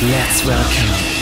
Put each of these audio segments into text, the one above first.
let's welcome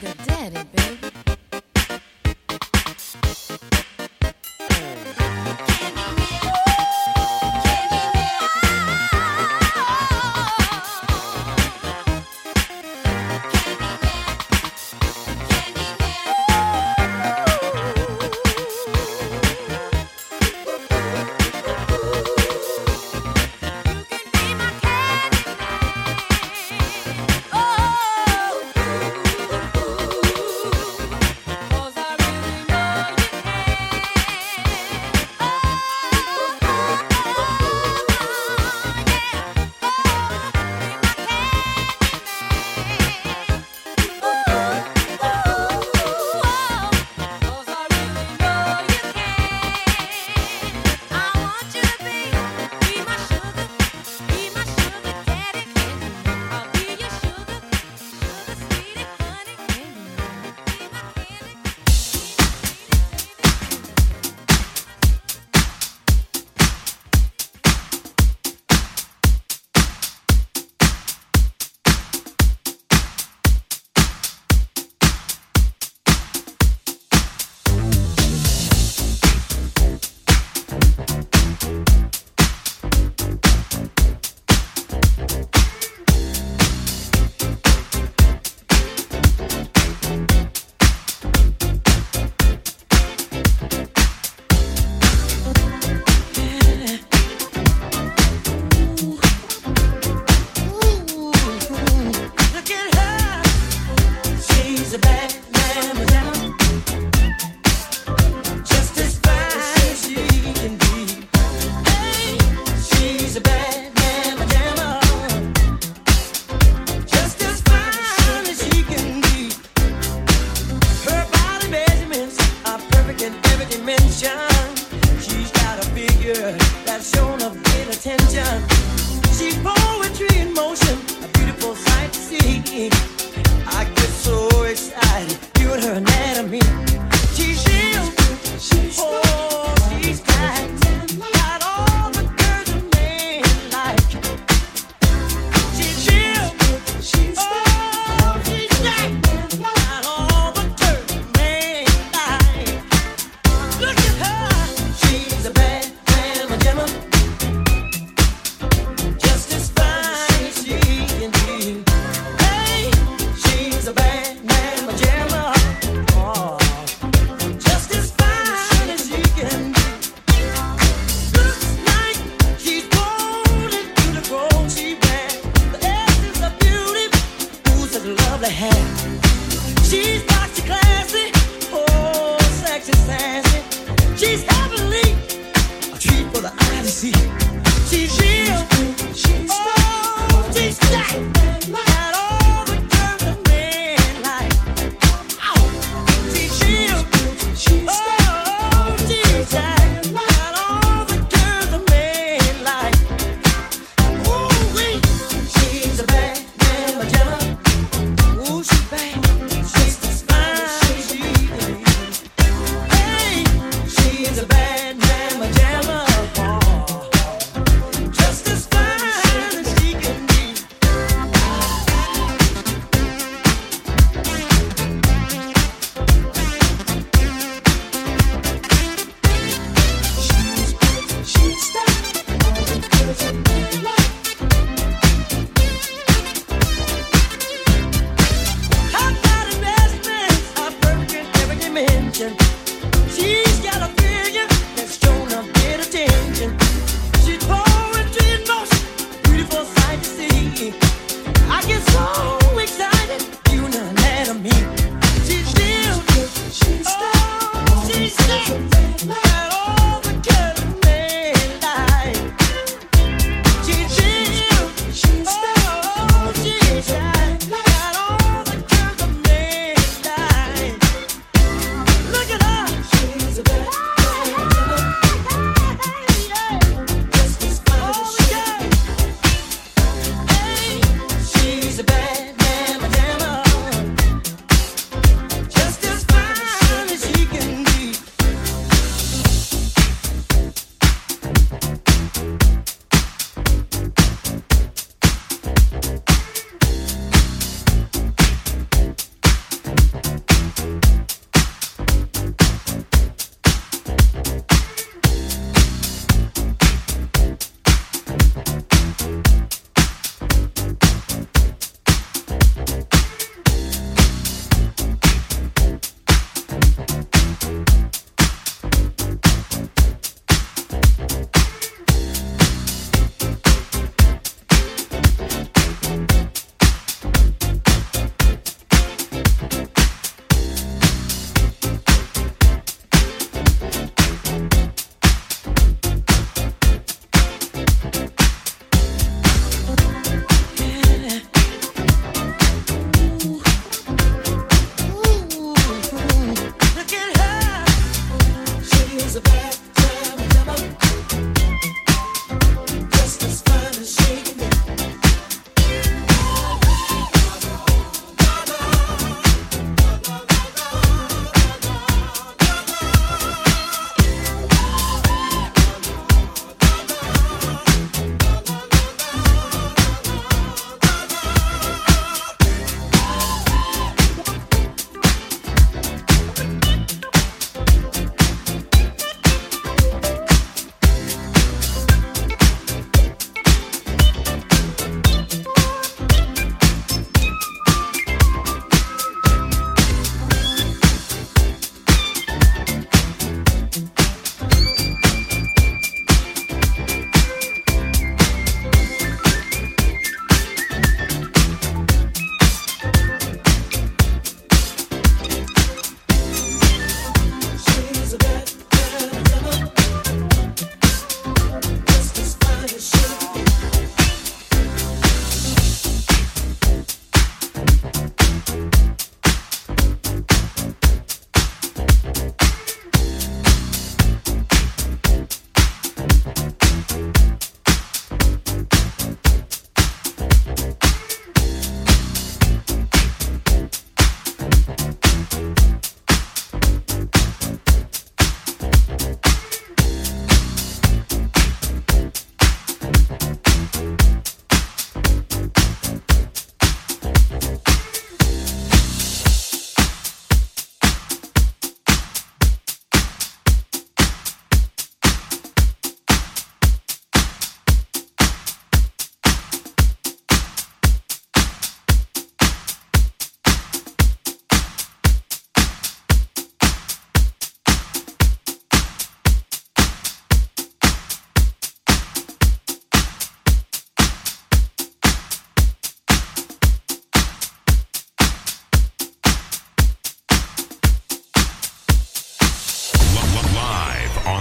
The daddy, baby.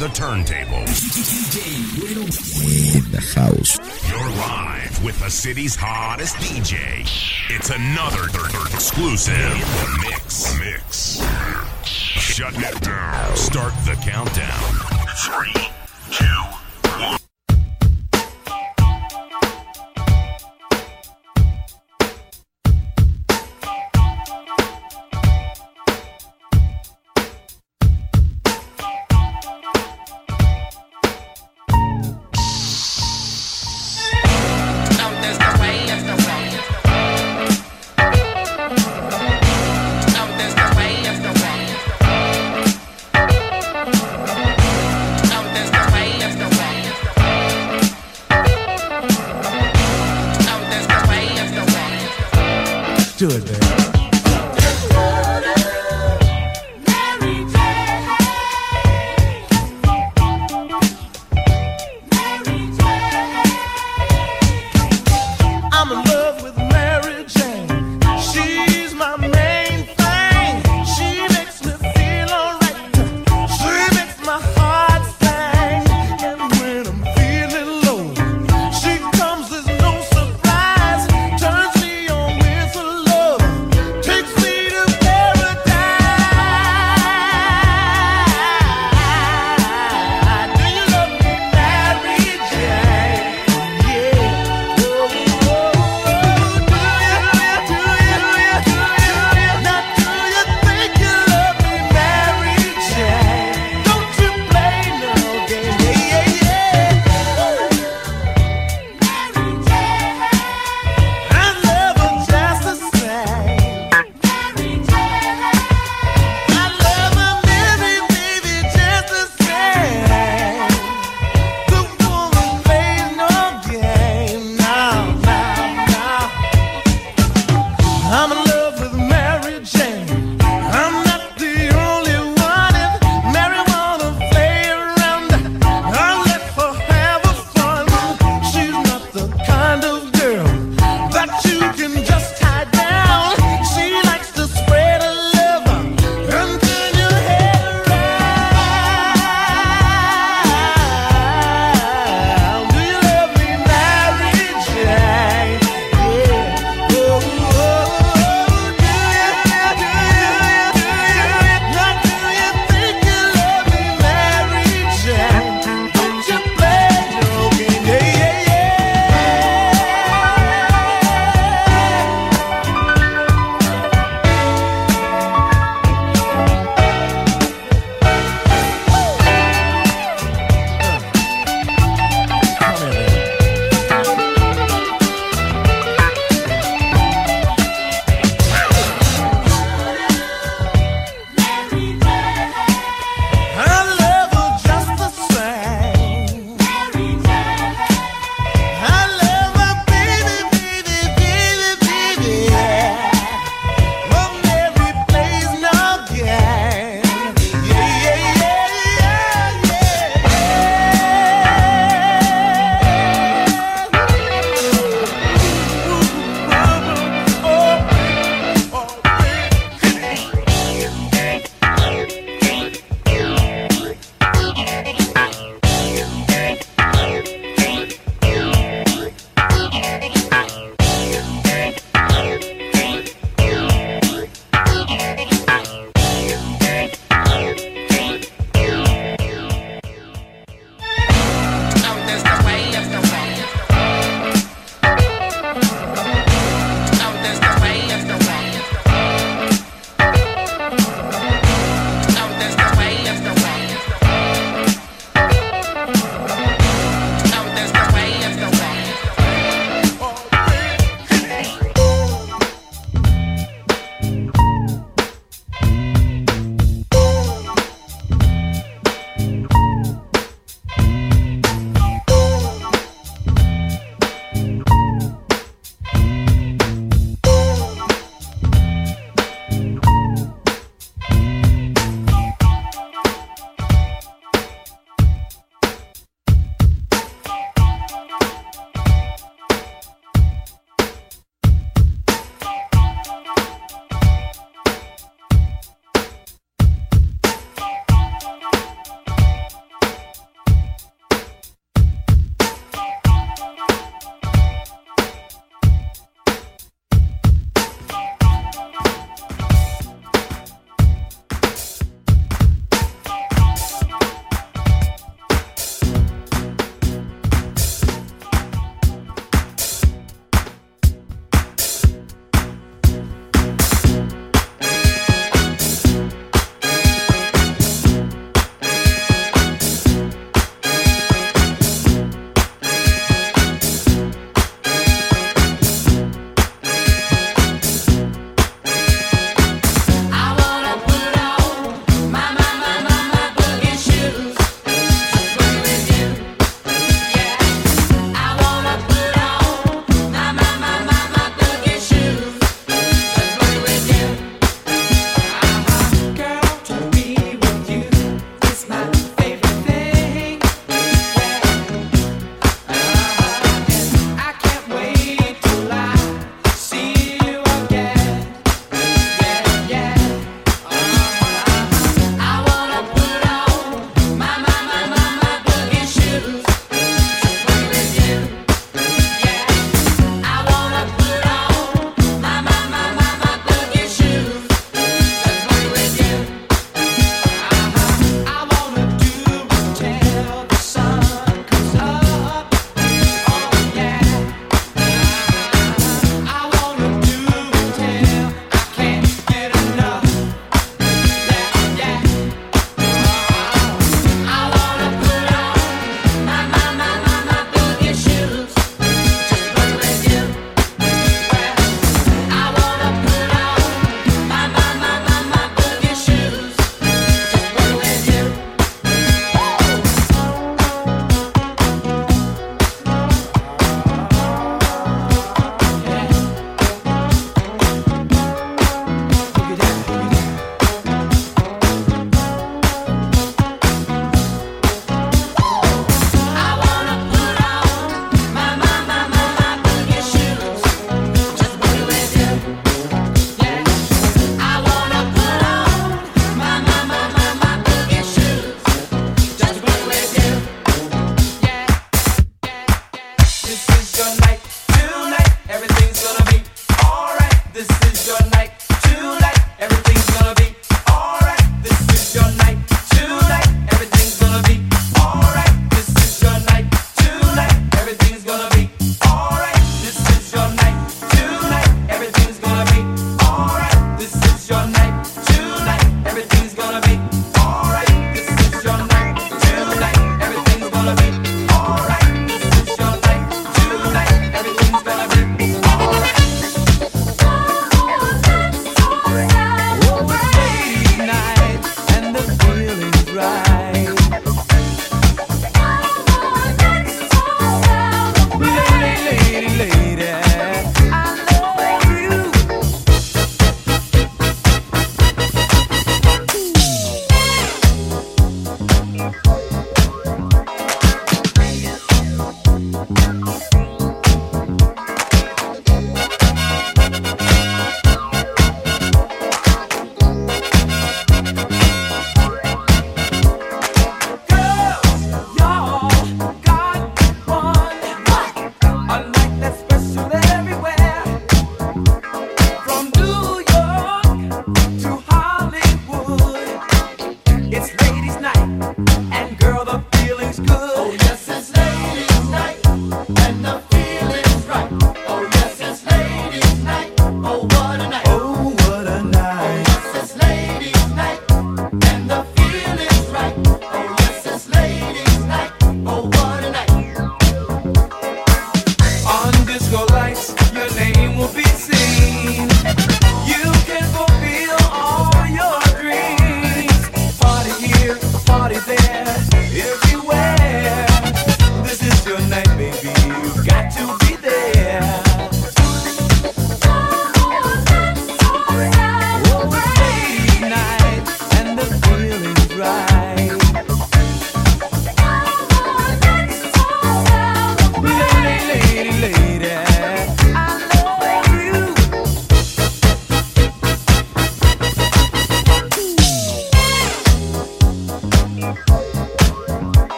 The turntable. In the house. You're live with the city's hottest DJ. It's another exclusive mix. Mix. Shutting it down. Start the countdown. Three,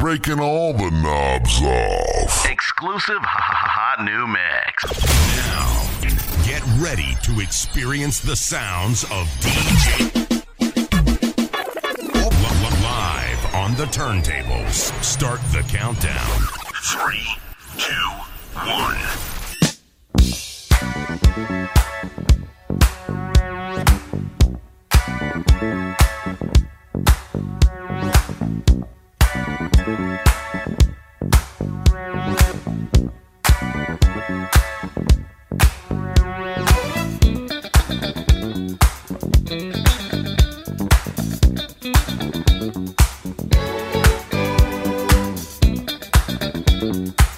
breaking all the knobs off. Exclusive hot new mix. Now, get ready to experience the sounds of DJ. Live on the turntables. Start the countdown. Three, two, one. Mm-hmm.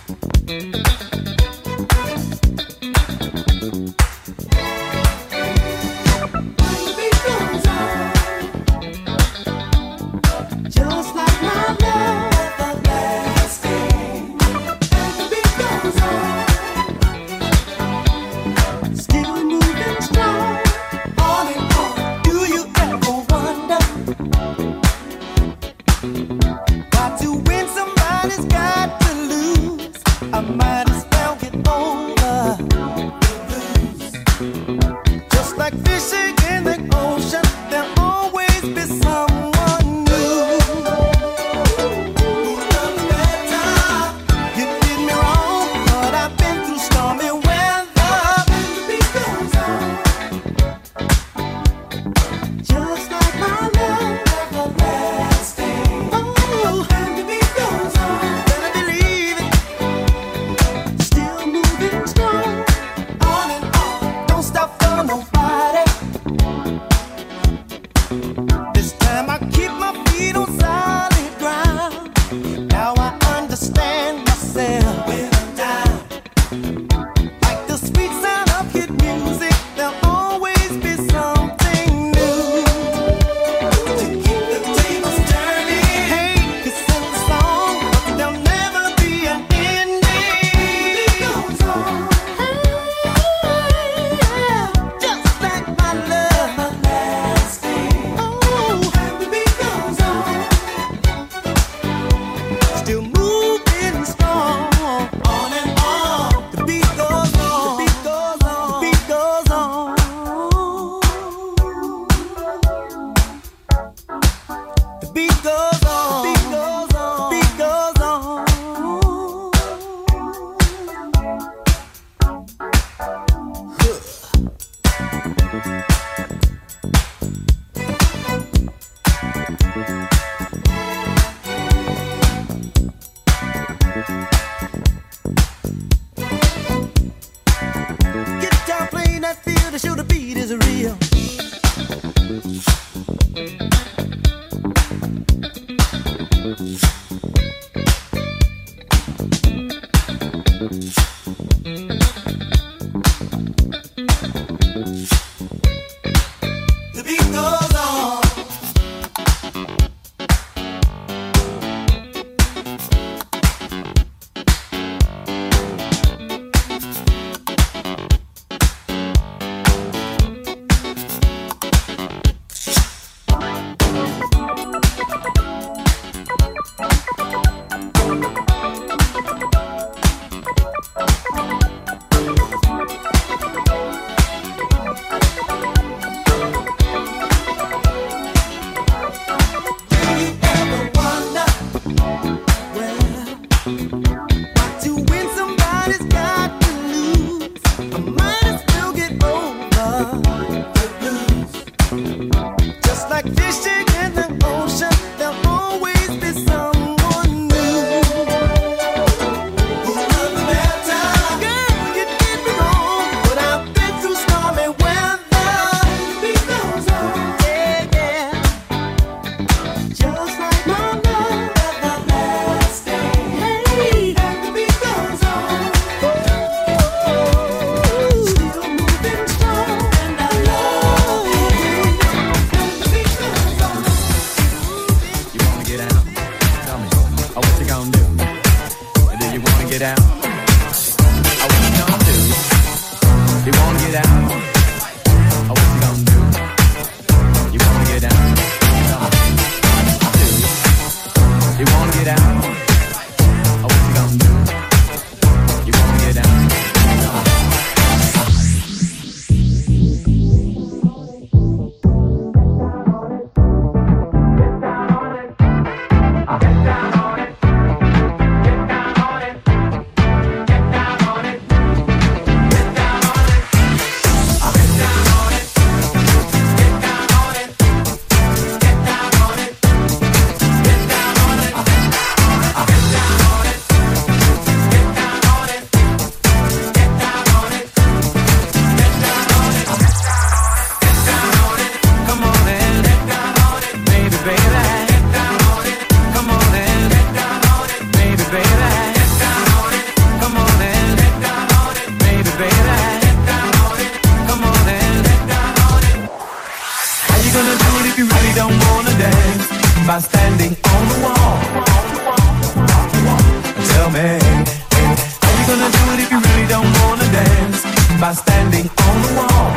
by standing on oh, the wall.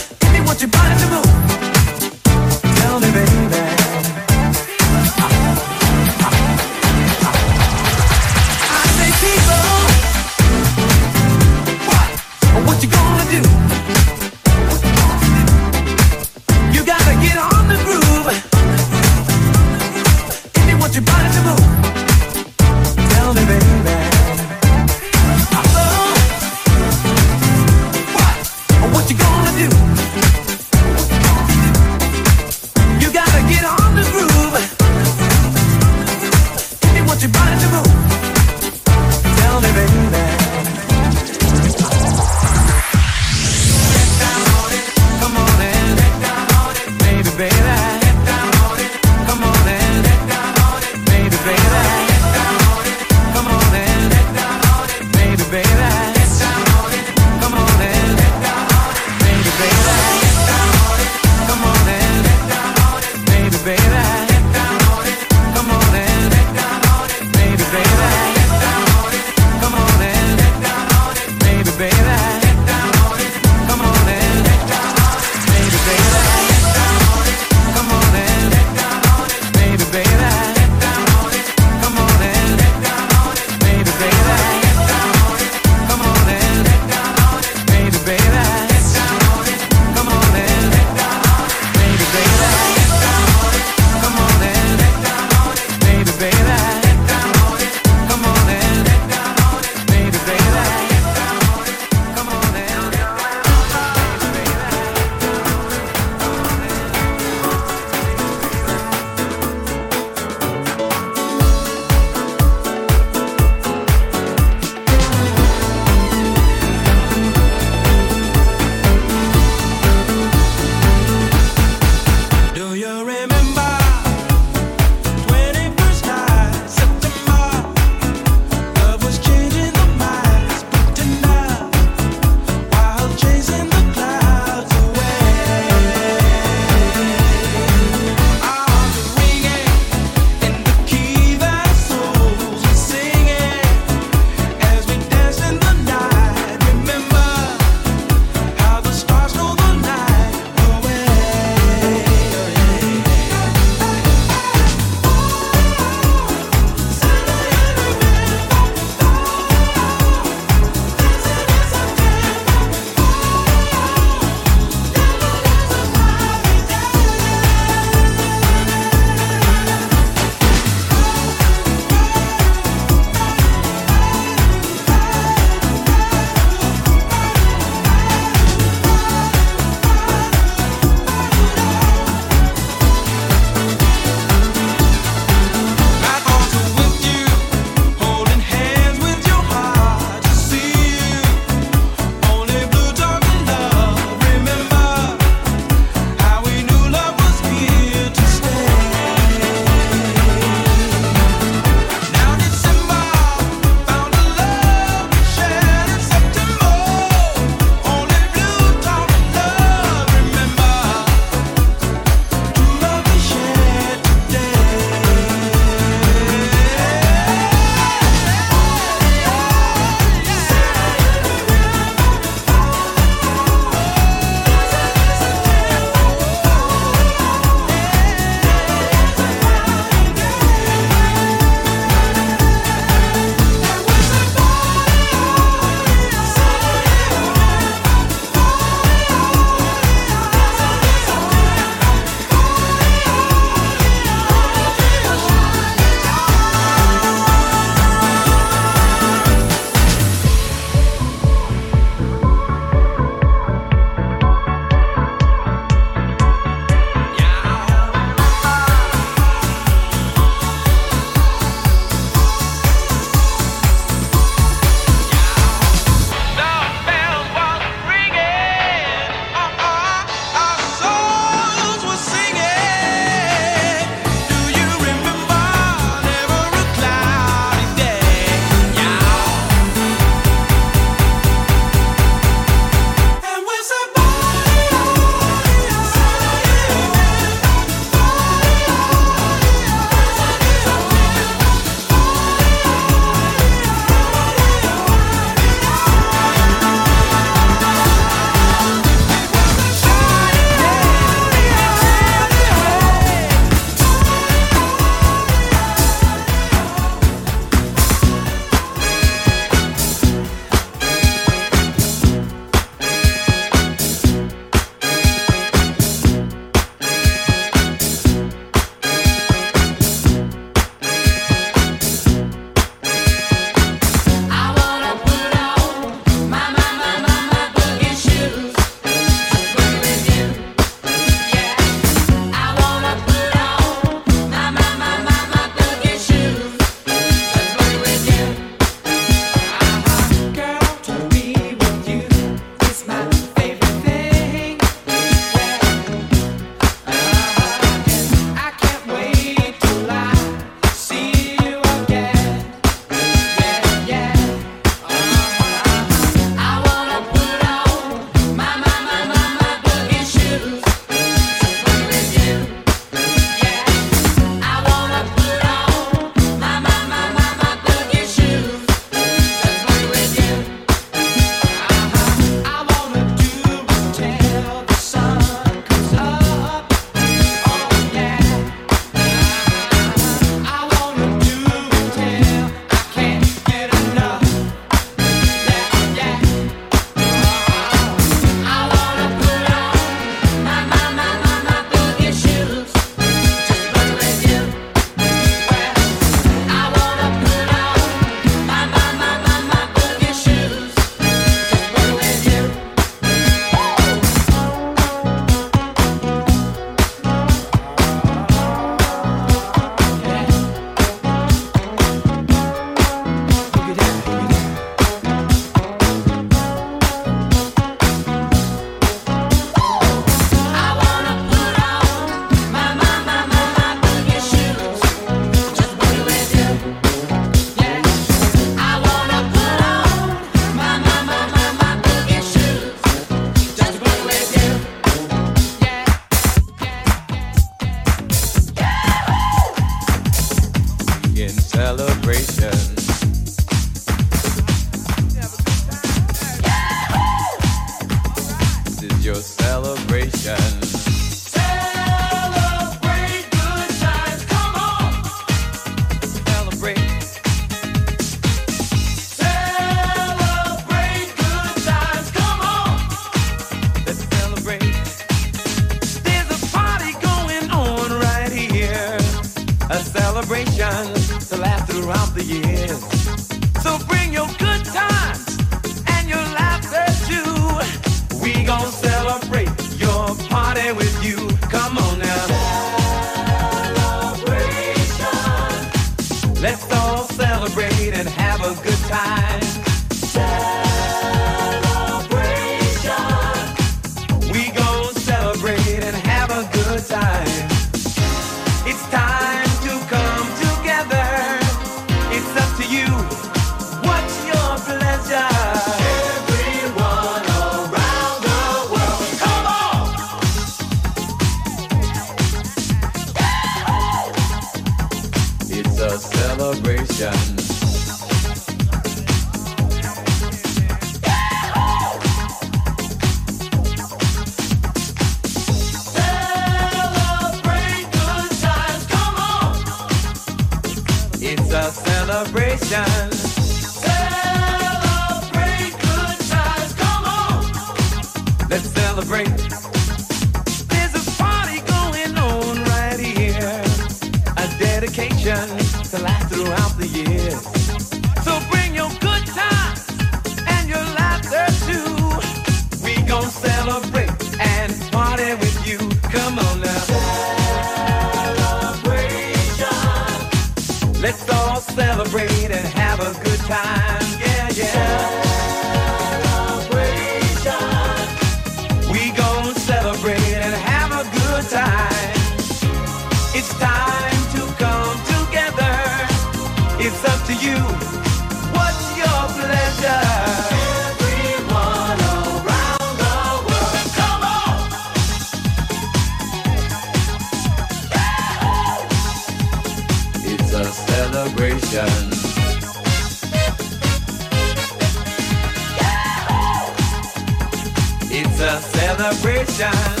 sunshine.